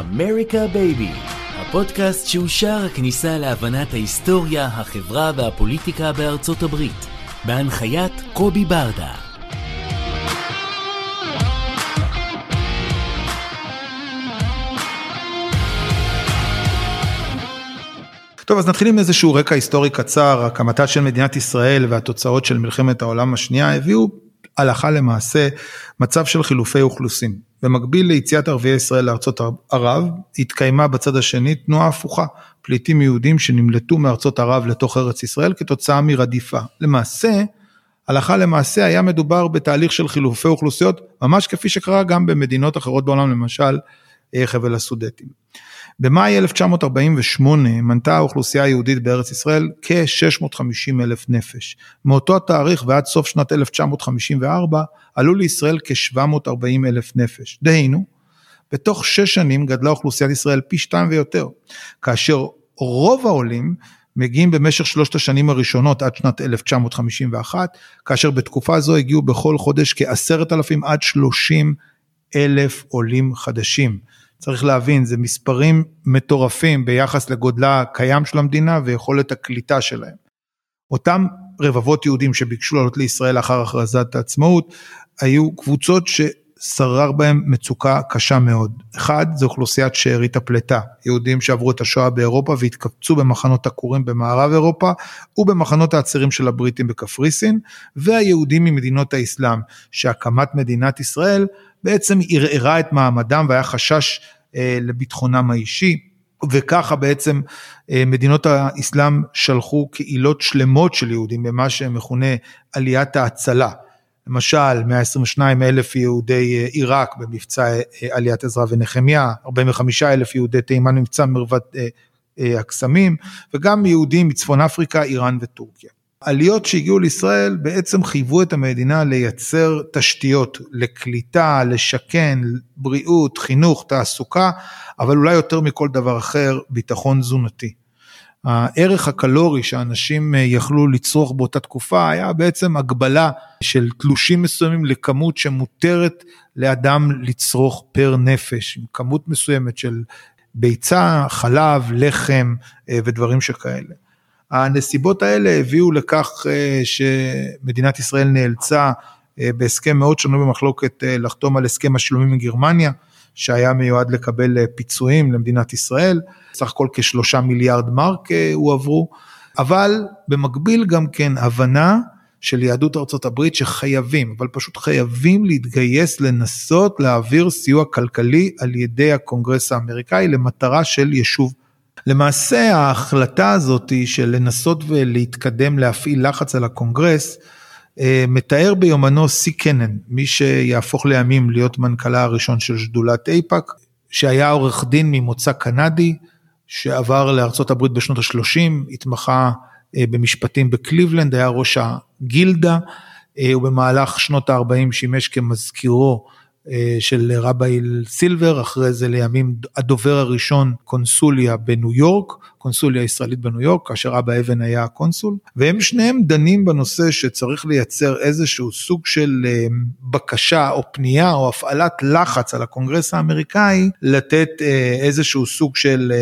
אמריקה baby, הפודקאסט שהוא שער הכניסה להבנת ההיסטוריה, החברה והפוליטיקה בארצות הברית, בהנחיית קובי ברדה. טוב, אז נתחיל עם איזשהו רקע היסטורי קצר. הקמתה של מדינת ישראל והתוצאות של מלחמת העולם השנייה הביאו הלכה למעשה מצב של חילופי אוכלוסין. במקביל ליציאת ערביי ישראל לארצות ערב, התקיימה בצד השני תנועה הפוכה, פליטים יהודים שנמלטו מארצות ערב לתוך ארץ ישראל כתוצאה מרדיפה. למעשה, הלכה למעשה היה מדובר בתהליך של חילופי אוכלוסיות, ממש כפי שקרה גם במדינות אחרות בעולם, למשל חבל הסודטים. במאי 1948 מנתה האוכלוסייה היהודית בארץ ישראל כ-650 אלף נפש. מאותו התאריך ועד סוף שנת 1954 עלו לישראל כ-740 אלף נפש. דהיינו, בתוך שש שנים גדלה אוכלוסיית ישראל פי שתיים ויותר, כאשר רוב העולים מגיעים במשך שלושת השנים הראשונות עד שנת 1951, כאשר בתקופה זו הגיעו בכל חודש כעשרת אלפים עד שלושים אלף עולים חדשים. צריך להבין, זה מספרים מטורפים ביחס לגודלה הקיים של המדינה ויכולת הקליטה שלהם. אותם רבבות יהודים שביקשו לעלות לישראל לאחר הכרזת העצמאות, היו קבוצות ששרר בהם מצוקה קשה מאוד. אחד, זה אוכלוסיית שארית הפלטה, יהודים שעברו את השואה באירופה והתקבצו במחנות עקורים במערב אירופה ובמחנות העצירים של הבריטים בקפריסין, והיהודים ממדינות האסלאם, שהקמת מדינת ישראל בעצם ערערה את מעמדם והיה חשש לביטחונם האישי. וככה בעצם אה, מדינות האסלאם שלחו קהילות שלמות של יהודים במה שמכונה עליית ההצלה. למשל 122 אלף יהודי אה, עיראק במבצע עליית עזרא ונחמיה, 45 אלף יהודי תימן במבצע מרוות הקסמים וגם יהודים מצפון אפריקה, איראן וטורקיה. עליות שהגיעו לישראל בעצם חייבו את המדינה לייצר תשתיות לקליטה, לשכן, בריאות, חינוך, תעסוקה, אבל אולי יותר מכל דבר אחר, ביטחון תזונתי. הערך הקלורי שאנשים יכלו לצרוך באותה תקופה היה בעצם הגבלה של תלושים מסוימים לכמות שמותרת לאדם לצרוך פר נפש, עם כמות מסוימת של ביצה, חלב, לחם אה, ודברים שכאלה. הנסיבות האלה הביאו לכך אה, שמדינת ישראל נאלצה אה, בהסכם מאוד שנוי במחלוקת אה, לחתום על הסכם השלומים עם גרמניה, שהיה מיועד לקבל פיצויים למדינת ישראל, סך הכל כשלושה מיליארד מרק הועברו, אבל במקביל גם כן הבנה של יהדות ארצות הברית שחייבים, אבל פשוט חייבים להתגייס לנסות להעביר סיוע כלכלי על ידי הקונגרס האמריקאי למטרה של יישוב למעשה ההחלטה הזאת של לנסות ולהתקדם להפעיל לחץ על הקונגרס, אה, מתאר ביומנו סי קנן, מי שיהפוך לימים להיות מנכ"לה הראשון של שדולת אייפאק, שהיה עורך דין ממוצא קנדי, שעבר לארצות הברית בשנות ה-30, התמחה אה, במשפטים בקליבלנד, היה ראש הגילדה, אה, ובמהלך שנות ה-40 שימש כמזכירו של רבי סילבר, אחרי זה לימים הדובר הראשון קונסוליה בניו יורק, קונסוליה ישראלית בניו יורק, כאשר אבא אבן היה הקונסול, והם שניהם דנים בנושא שצריך לייצר איזשהו סוג של אה, בקשה או פנייה או הפעלת לחץ על הקונגרס האמריקאי לתת אה, איזשהו סוג של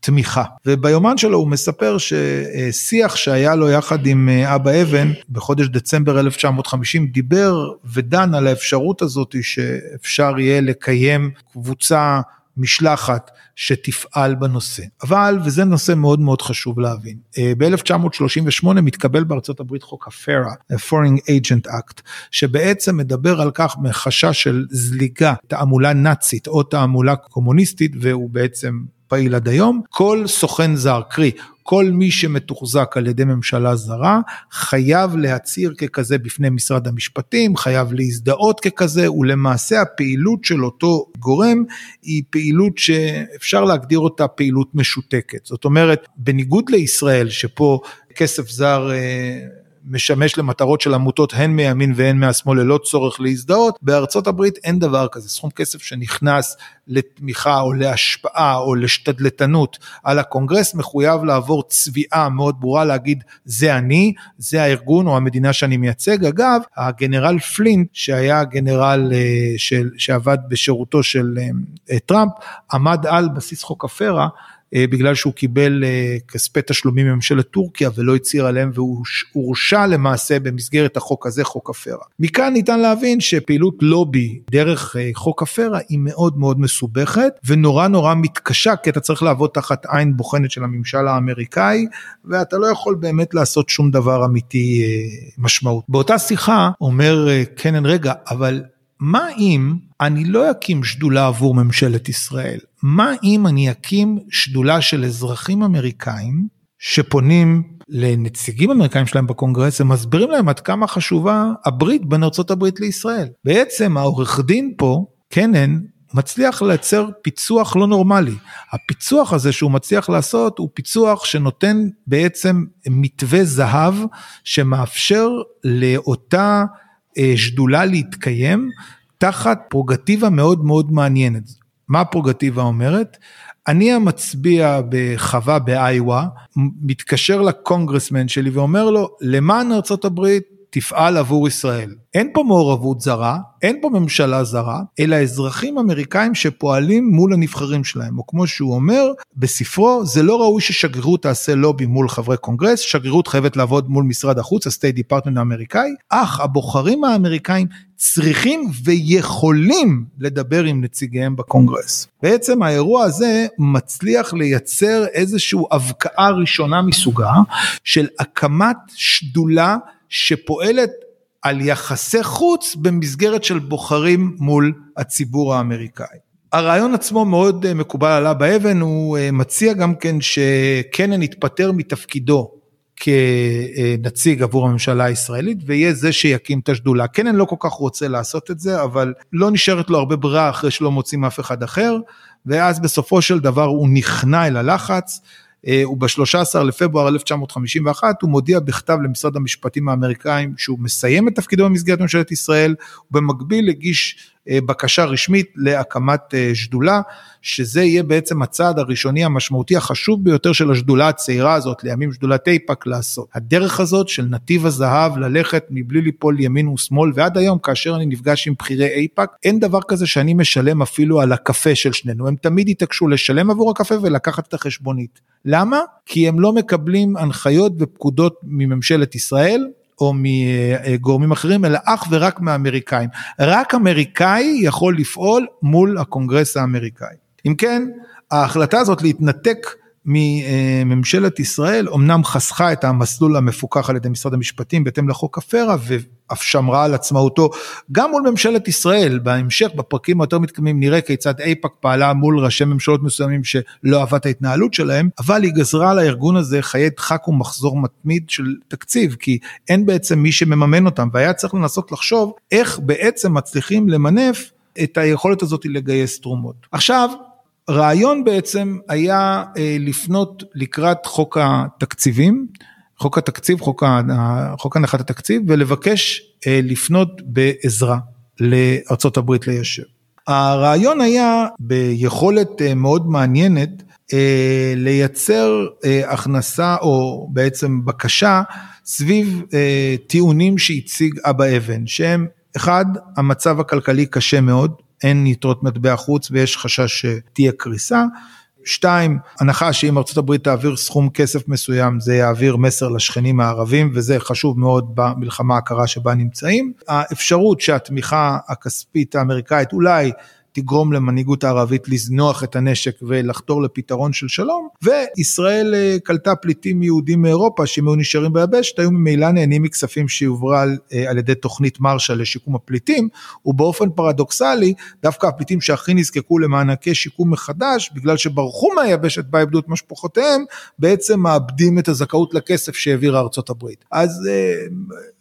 תמיכה. וביומן שלו הוא מספר ששיח שהיה לו יחד עם אה, אבא אבן בחודש דצמבר 1950 דיבר ודן על האפשרות הזאת שאפשר יהיה לקיים קבוצה משלחת שתפעל בנושא. אבל, וזה נושא מאוד מאוד חשוב להבין, אה, ב-1938 מתקבל בארצות הברית חוק הפרה, ה-Foreign Agent Act, שבעצם מדבר על כך מחשש של זליגה, תעמולה נאצית או תעמולה קומוניסטית, והוא בעצם פעיל עד היום, כל סוכן זר, קרי כל מי שמתוחזק על ידי ממשלה זרה חייב להצהיר ככזה בפני משרד המשפטים, חייב להזדהות ככזה ולמעשה הפעילות של אותו גורם היא פעילות שאפשר להגדיר אותה פעילות משותקת. זאת אומרת, בניגוד לישראל שפה כסף זר אה, משמש למטרות של עמותות הן מימין והן מהשמאל ללא צורך להזדהות, בארצות הברית אין דבר כזה, סכום כסף שנכנס לתמיכה או להשפעה או לשתדלתנות על הקונגרס מחויב לעבור צביעה מאוד ברורה להגיד זה אני, זה הארגון או המדינה שאני מייצג. אגב, הגנרל פלין שהיה גנרל אה, של, שעבד בשירותו של אה, טראמפ עמד על בסיס חוק ה-FARA אה, בגלל שהוא קיבל אה, כספי תשלומים מממשלת טורקיה ולא הצהיר עליהם והוא הורשע למעשה במסגרת החוק הזה, חוק ה-FARA. מכאן ניתן להבין שפעילות לובי דרך אה, חוק ה-FARA היא מאוד מאוד מסובכת ונורא נורא מתקשה כי אתה צריך לעבוד תחת עין בוחנת של הממשל האמריקאי ואתה לא יכול באמת לעשות שום דבר אמיתי משמעות. באותה שיחה אומר קנן רגע אבל מה אם אני לא אקים שדולה עבור ממשלת ישראל? מה אם אני אקים שדולה של אזרחים אמריקאים שפונים לנציגים אמריקאים שלהם בקונגרס ומסבירים להם עד כמה חשובה הברית בין הברית לישראל. בעצם העורך דין פה, קנן, מצליח לייצר פיצוח לא נורמלי. הפיצוח הזה שהוא מצליח לעשות הוא פיצוח שנותן בעצם מתווה זהב שמאפשר לאותה אה, שדולה להתקיים תחת פררוגטיבה מאוד מאוד מעניינת. מה הפררוגטיבה אומרת? אני המצביע בחווה באיווה, מתקשר לקונגרסמן שלי ואומר לו, למען הברית תפעל עבור ישראל. אין פה מעורבות זרה, אין פה ממשלה זרה, אלא אזרחים אמריקאים שפועלים מול הנבחרים שלהם, או כמו שהוא אומר בספרו, זה לא ראוי ששגרירות תעשה לובי מול חברי קונגרס, שגרירות חייבת לעבוד מול משרד החוץ, ה State Department האמריקאי, אך הבוחרים האמריקאים צריכים ויכולים לדבר עם נציגיהם בקונגרס. בעצם האירוע הזה מצליח לייצר איזושהי הבקעה ראשונה מסוגה של הקמת שדולה שפועלת על יחסי חוץ במסגרת של בוחרים מול הציבור האמריקאי. הרעיון עצמו מאוד אה, מקובל עלה באבן, הוא אה, מציע גם כן שקנן יתפטר מתפקידו כנציג עבור הממשלה הישראלית ויהיה זה שיקים את השדולה. קנן לא כל כך רוצה לעשות את זה, אבל לא נשארת לו הרבה ברירה אחרי שלא מוצאים אף אחד אחר, ואז בסופו של דבר הוא נכנע אל הלחץ. וב-13 לפברואר 1951 הוא מודיע בכתב למשרד המשפטים האמריקאים שהוא מסיים את תפקידו במסגרת ממשלת ישראל, ובמקביל הגיש אה, בקשה רשמית להקמת אה, שדולה, שזה יהיה בעצם הצעד הראשוני המשמעותי החשוב ביותר של השדולה הצעירה הזאת, לימים שדולת איפא"ק לעשות. הדרך הזאת של נתיב הזהב ללכת מבלי ליפול ימין ושמאל, ועד היום כאשר אני נפגש עם בכירי איפא"ק, אין דבר כזה שאני משלם אפילו על הקפה של שנינו, הם תמיד יתעקשו לשלם עבור הקפה ולקחת את החשבונית. למה? כי הם לא מקבלים הנחיות ופקודות מממשלת ישראל, או מגורמים אחרים, אלא אך ורק מהאמריקאים. רק אמריקאי יכול לפעול מול הקונגרס האמריקאי. אם כן, ההחלטה הזאת להתנתק מממשלת ישראל אמנם חסכה את המסלול המפוקח על ידי משרד המשפטים בהתאם לחוק ה FARA ואף שמרה על עצמאותו גם מול ממשלת ישראל בהמשך בפרקים היותר מתקדמים נראה כיצד אייפאק פעלה מול ראשי ממשלות מסוימים שלא אהבה את ההתנהלות שלהם אבל היא גזרה על הארגון הזה חיי דחק ומחסור מתמיד של תקציב כי אין בעצם מי שמממן אותם והיה צריך לנסות לחשוב איך בעצם מצליחים למנף את היכולת הזאת לגייס תרומות. עכשיו הרעיון בעצם היה אה, לפנות לקראת חוק התקציבים, חוק התקציב, חוק, הנחת התקציב, ולבקש אה, לפנות בעזרה הברית ליישב. הרעיון היה ביכולת אה, מאוד מעניינת לייצר הכנסה או בעצם בקשה סביב טיעונים שהציג אבא אבן שהם אחד המצב הכלכלי קשה מאוד אין יתרות מטבע חוץ ויש חשש שתהיה קריסה. שתיים, הנחה שאם ארה"ב תעביר סכום כסף מסוים זה יעביר מסר לשכנים הערבים וזה חשוב מאוד במלחמה הקרה שבה נמצאים. האפשרות שהתמיכה הכספית האמריקאית אולי תגרום למנהיגות הערבית לזנוח את הנשק ולחתור לפתרון של שלום, וישראל אה, קלטה פליטים יהודים מאירופה שאם היו נשארים ביבשת היו ממילא נהנים מכספים שיוברה על, אה, על ידי תוכנית מרשה לשיקום הפליטים, ובאופן פרדוקסלי דווקא הפליטים שהכי נזקקו למענקי שיקום מחדש, בגלל שברחו מהיבשת בה איבדו את משפחותיהם, בעצם מאבדים את הזכאות לכסף שהעבירה ארצות הברית. אז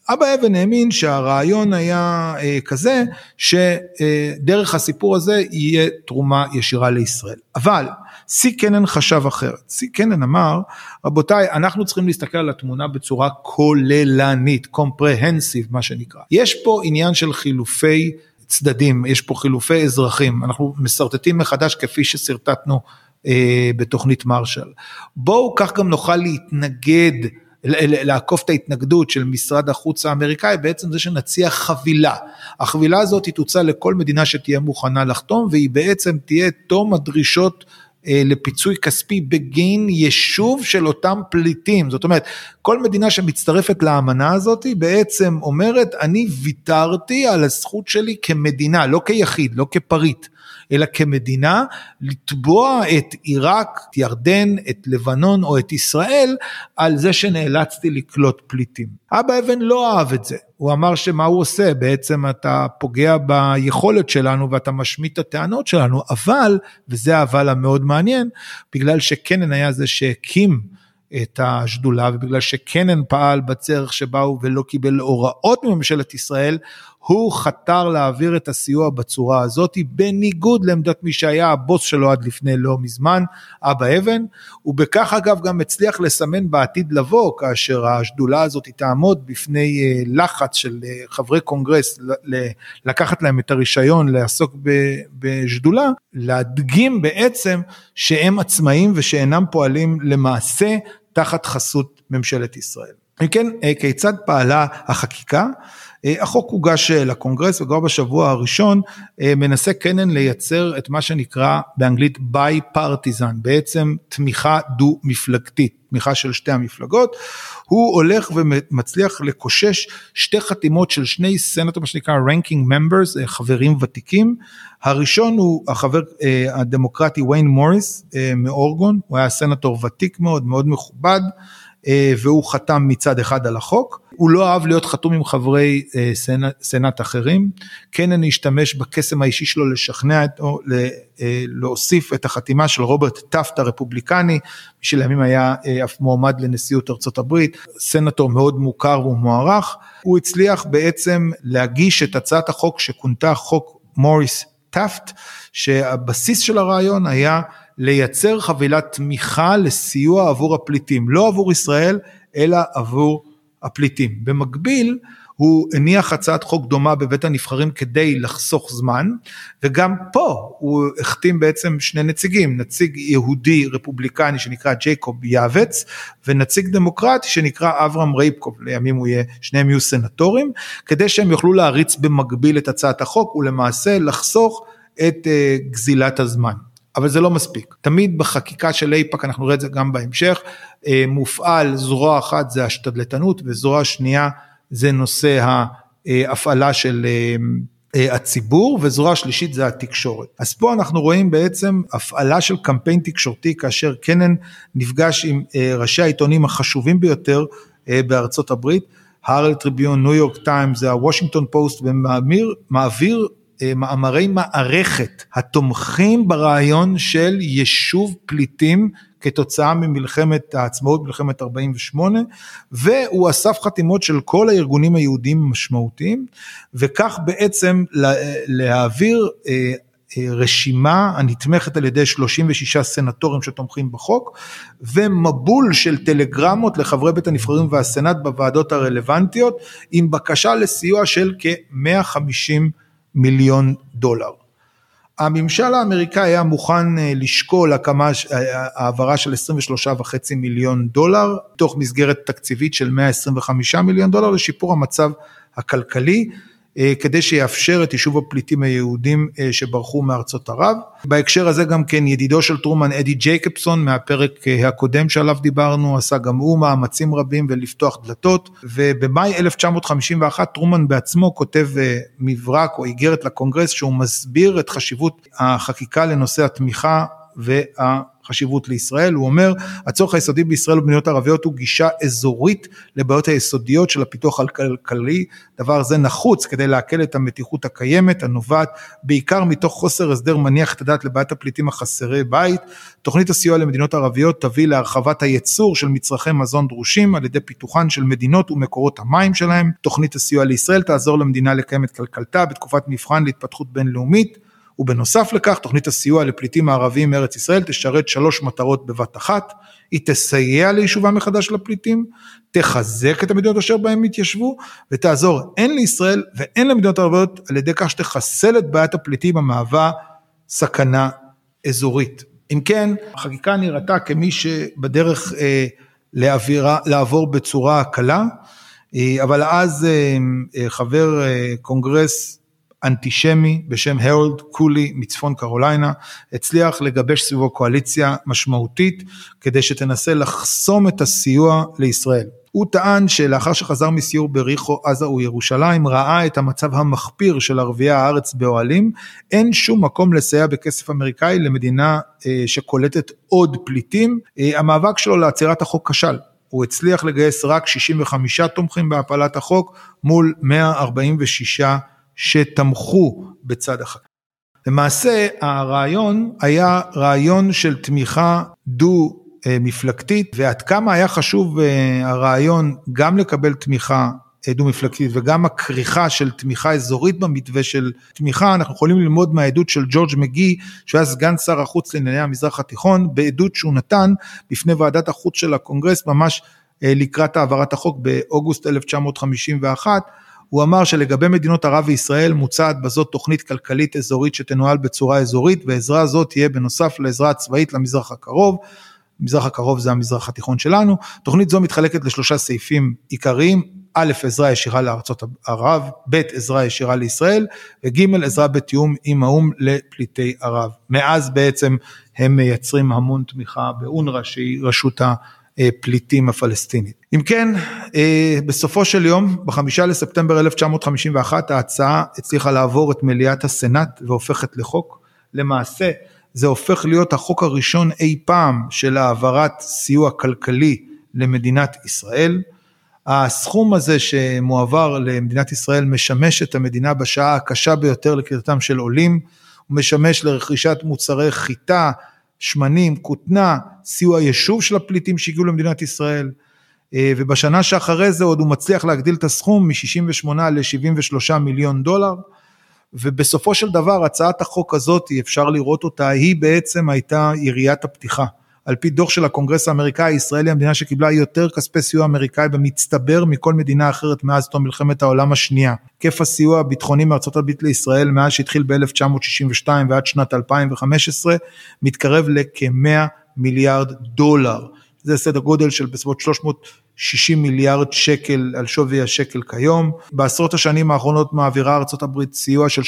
אבא אבן האמין שהרעיון היה אה, כזה שדרך הסיפור הזה יהיה תרומה ישירה לישראל. אבל סי קנן חשב אחרת. סי קנן אמר, רבותיי, אנחנו צריכים להסתכל על התמונה בצורה כוללנית, קומפרהנסיב מה שנקרא. יש פה עניין של חילופי צדדים, יש פה חילופי אזרחים, אנחנו משרטטים מחדש כפי ששרטטנו אה, בתוכנית מרשל. בואו כך גם נוכל להתנגד לעקוף את ההתנגדות של משרד החוץ האמריקאי בעצם זה שנציע חבילה. החבילה הזאת היא תוצע לכל מדינה שתהיה מוכנה לחתום והיא בעצם תהיה תום הדרישות אה, לפיצוי כספי בגין יישוב של אותם פליטים. זאת אומרת, כל מדינה שמצטרפת לאמנה הזאת בעצם אומרת, אני ויתרתי על הזכות שלי כמדינה, לא כיחיד, לא כפריט. אלא כמדינה לתבוע את עיראק, את ירדן, את לבנון או את ישראל על זה שנאלצתי לקלוט פליטים. אבא אבן לא אהב את זה, הוא אמר שמה הוא עושה, בעצם אתה פוגע ביכולת שלנו ואתה משמיט את הטענות שלנו, אבל, וזה האבל המאוד מעניין, בגלל שקנן היה זה שהקים את השדולה ובגלל שקנן פעל בצרך שבאו ולא קיבל הוראות מממשלת ישראל, הוא חתר להעביר את הסיוע בצורה הזאת, בניגוד לעמדת מי שהיה הבוס שלו עד לפני לא מזמן, אבא אבן, ובכך אגב גם הצליח לסמן בעתיד לבוא, כאשר השדולה הזאת תעמוד בפני אה, לחץ של אה, חברי קונגרס לקחת להם את הרישיון לעסוק בשדולה, להדגים בעצם שהם עצמאים ושאינם פועלים למעשה תחת חסות ממשלת ישראל. אם כן, אה, כיצד פעלה החקיקה? אה, החוק הוגש אה, לקונגרס וכבר בשבוע הראשון אה, מנסה קנן לייצר את מה שנקרא באנגלית ביי פרטיזן, בעצם תמיכה דו מפלגתית, תמיכה של שתי המפלגות. הוא הולך ומצליח לקושש שתי חתימות של שני סנטור, מה שנקרא ranking members, חברים ותיקים. הראשון הוא החבר הדמוקרטי ויין מורס מאורגון, הוא היה סנטור ותיק מאוד, מאוד מכובד. והוא חתם מצד אחד על החוק, הוא לא אהב להיות חתום עם חברי אה, סנאט, סנאט אחרים, קנן השתמש בקסם האישי שלו לשכנע אותו, אה, להוסיף את החתימה של רוברט טאפט הרפובליקני, מי שלימים היה אה, אף מועמד לנשיאות ארצות הברית, סנטור מאוד מוכר ומוערך, הוא הצליח בעצם להגיש את הצעת החוק שכונתה חוק מוריס טאפט, שהבסיס של הרעיון היה לייצר חבילת תמיכה לסיוע עבור הפליטים, לא עבור ישראל, אלא עבור הפליטים. במקביל, הוא הניח הצעת חוק דומה בבית הנבחרים כדי לחסוך זמן, וגם פה הוא החתים בעצם שני נציגים, נציג יהודי רפובליקני שנקרא ג'ייקוב יאבץ, ונציג דמוקרטי שנקרא אברהם רייפקוב, לימים הוא יהיה, שניהם יהיו סנטורים, כדי שהם יוכלו להריץ במקביל את הצעת החוק ולמעשה לחסוך את uh, גזילת הזמן. אבל זה לא מספיק. תמיד בחקיקה של אייפאק, אנחנו נראה את זה גם בהמשך, אה, מופעל זרוע אחת זה השתדלתנות וזרוע שנייה זה נושא ההפעלה של אה, אה, הציבור וזרוע שלישית זה התקשורת. אז פה אנחנו רואים בעצם הפעלה של קמפיין תקשורתי כאשר קנן נפגש עם ראשי העיתונים החשובים ביותר בארצות הברית, הראלד טריביון, ניו יורק טיימס, הוושינגטון פוסט ומעביר אה, מאמרי מערכת התומכים ברעיון של יישוב פליטים כתוצאה ממלחמת העצמאות, מלחמת 48, והוא אסף חתימות של כל הארגונים היהודיים המשמעותיים, וכך בעצם להעביר אה, אה, רשימה הנתמכת על ידי 36 סנטורים שתומכים בחוק ומבול של טלגרמות לחברי בית הנבחרים והסנאט בוועדות הרלוונטיות עם בקשה לסיוע של כ-150 מיליון דולר. הממשל האמריקאי היה מוכן אה, לשקול הקמה, אה, העברה של 23.5 מיליון דולר, תוך מסגרת תקציבית של 125 מיליון דולר לשיפור המצב הכלכלי כדי שיאפשר את יישוב הפליטים היהודים אה, שברחו מארצות ערב. בהקשר הזה גם כן ידידו של טרומן אדי ג'ייקובסון מהפרק הקודם שעליו דיברנו עשה גם הוא מאמצים רבים ולפתוח דלתות ובמאי 1951 טרומן בעצמו כותב מברק או איגרת לקונגרס שהוא מסביר את חשיבות החקיקה לנושא התמיכה וה... חשיבות לישראל, הוא אומר הצורך היסודי בישראל ובמדינות ערביות הוא גישה אזורית לבעיות היסודיות של הפיתוח הכלכלי, דבר זה נחוץ כדי להקל את המתיחות הקיימת הנובעת בעיקר מתוך חוסר הסדר מניח את הדעת לבעיית הפליטים החסרי בית, תוכנית הסיוע למדינות ערביות תביא להרחבת הייצור של מצרכי מזון דרושים על ידי פיתוחן של מדינות ומקורות המים שלהם, תוכנית הסיוע לישראל תעזור למדינה לקיים את כלכלתה בתקופת מבחן להתפתחות בינלאומית ובנוסף לכך תוכנית הסיוע לפליטים הערביים מארץ ישראל תשרת שלוש מטרות בבת אחת, היא תסייע ליישובם מחדש לפליטים, תחזק את המדינות אשר בהם התיישבו ותעזור הן לישראל והן למדינות ערביות על ידי כך שתחסל את בעיית הפליטים המהווה סכנה אזורית. אם כן, החקיקה נראתה כמי שבדרך אה, להעבירה, לעבור בצורה קלה, אה, אבל אז אה, אה, חבר אה, קונגרס אנטישמי בשם הרולד קולי מצפון קרוליינה, הצליח לגבש סביבו קואליציה משמעותית כדי שתנסה לחסום את הסיוע לישראל. הוא טען שלאחר שחזר מסיור בריחו, עזה וירושלים, ראה את המצב המחפיר של ערביי הארץ באוהלים, אין שום מקום לסייע בכסף אמריקאי למדינה אה, שקולטת עוד פליטים. אה, המאבק שלו לעצירת החוק כשל. הוא הצליח לגייס רק 65 תומכים בהפלת החוק מול 146 שתמכו בצד אחד. למעשה הרעיון היה רעיון של תמיכה דו מפלגתית ועד כמה היה חשוב אה, הרעיון גם לקבל תמיכה אה, דו מפלגתית וגם הכריכה של תמיכה אזורית במתווה של תמיכה אנחנו יכולים ללמוד מהעדות של ג'ורג' מגי שהוא היה סגן שר החוץ לענייני המזרח התיכון בעדות שהוא נתן בפני ועדת החוץ של הקונגרס ממש אה, לקראת העברת החוק באוגוסט 1951 הוא אמר שלגבי מדינות ערב וישראל מוצעת בזאת תוכנית כלכלית אזורית שתנוהל בצורה אזורית ועזרה זאת תהיה בנוסף לעזרה הצבאית למזרח הקרוב. המזרח הקרוב זה המזרח התיכון שלנו. תוכנית זו מתחלקת לשלושה סעיפים עיקריים, א', עזרה ישירה לארצות ערב, ב', עזרה ישירה לישראל, וג', עזרה בתיאום עם האו"ם לפליטי ערב. מאז בעצם הם מייצרים המון תמיכה באונר"א שהיא רשות הפליטים הפלסטינית. אם כן, אה, בסופו של יום, בחמישה לספטמבר 1951, ההצעה הצליחה לעבור את מליאת הסנאט והופכת לחוק. למעשה, זה הופך להיות החוק הראשון אי פעם של העברת סיוע כלכלי למדינת ישראל. הסכום הזה שמועבר למדינת ישראל משמש את המדינה בשעה הקשה ביותר לקליטתם של עולים, הוא משמש לרכישת מוצרי חיטה, שמנים, כותנה, סיוע יישוב של הפליטים שהגיעו למדינת ישראל. אה, ובשנה שאחרי זה עוד הוא מצליח להגדיל את הסכום מ-68 ל-73 מיליון דולר. ובסופו של דבר הצעת החוק הזאת, אפשר לראות אותה, היא בעצם הייתה יריית הפתיחה. על פי דוח של הקונגרס האמריקאי, ישראל היא המדינה שקיבלה יותר כספי סיוע אמריקאי במצטבר מכל מדינה אחרת מאז תום מלחמת העולם השנייה. היקף הסיוע הביטחוני מארצות הברית לישראל מאז שהתחיל ב-1962 ועד שנת 2015 מתקרב לכ-100 מיליארד דולר. זה סדר גודל של בסביבות 360 מיליארד שקל על שווי השקל כיום. בעשרות השנים האחרונות מעבירה ארה"ב סיוע של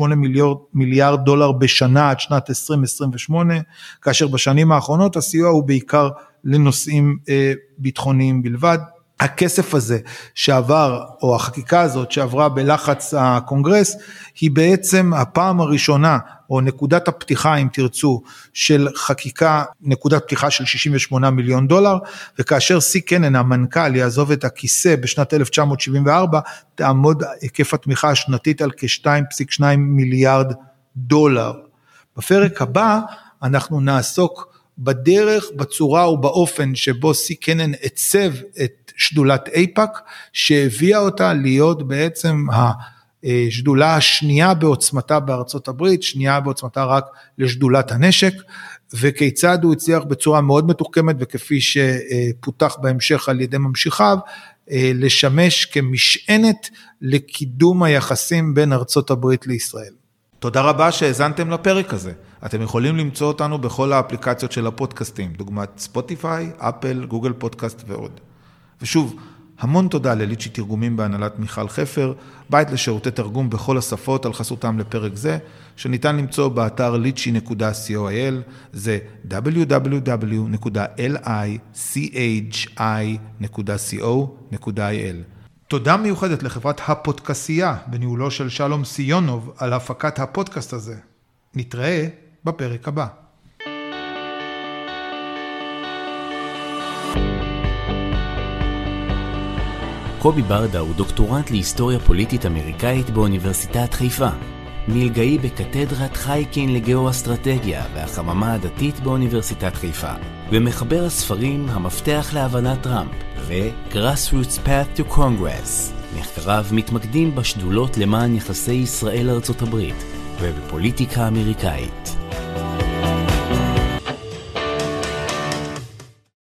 3.8 מיליארד, מיליארד דולר בשנה עד שנת 2028, כאשר בשנים האחרונות הסיוע הוא בעיקר לנושאים אה, ביטחוניים בלבד. הכסף הזה שעבר, או החקיקה הזאת שעברה בלחץ הקונגרס, היא בעצם הפעם הראשונה, או נקודת הפתיחה אם תרצו, של חקיקה, נקודת פתיחה של 68 מיליון דולר, וכאשר סי קנן המנכ"ל יעזוב את הכיסא בשנת 1974, תעמוד היקף התמיכה השנתית על כ-2.2 מיליארד דולר. בפרק הבא אנחנו נעסוק בדרך, בצורה ובאופן שבו סי קנן עיצב את שדולת אייפאק, שהביאה אותה להיות בעצם השדולה השנייה בעוצמתה בארצות הברית, שנייה בעוצמתה רק לשדולת הנשק, וכיצד הוא הצליח בצורה מאוד מתוחכמת וכפי שפותח בהמשך על ידי ממשיכיו, לשמש כמשענת לקידום היחסים בין ארצות הברית לישראל. תודה רבה שהאזנתם לפרק הזה. אתם יכולים למצוא אותנו בכל האפליקציות של הפודקאסטים, דוגמת ספוטיפיי, אפל, גוגל פודקאסט ועוד. ושוב, המון תודה לליצ'י תרגומים בהנהלת מיכל חפר, בית לשירותי תרגום בכל השפות על חסותם לפרק זה, שניתן למצוא באתר lichy.coil, זה www.lichi.co.il. תודה מיוחדת לחברת הפודקסייה בניהולו של שלום סיונוב על הפקת הפודקאסט הזה. נתראה בפרק הבא. קובי ברדה הוא דוקטורנט להיסטוריה פוליטית אמריקאית באוניברסיטת חיפה. מלגאי בקתדרת חייקין לגאו-אסטרטגיה והחממה הדתית באוניברסיטת חיפה, ומחבר הספרים המפתח להבנת טראמפ ו-Grassroots Path to Congress. מחקריו מתמקדים בשדולות למען יחסי ישראל-ארצות הברית ובפוליטיקה אמריקאית.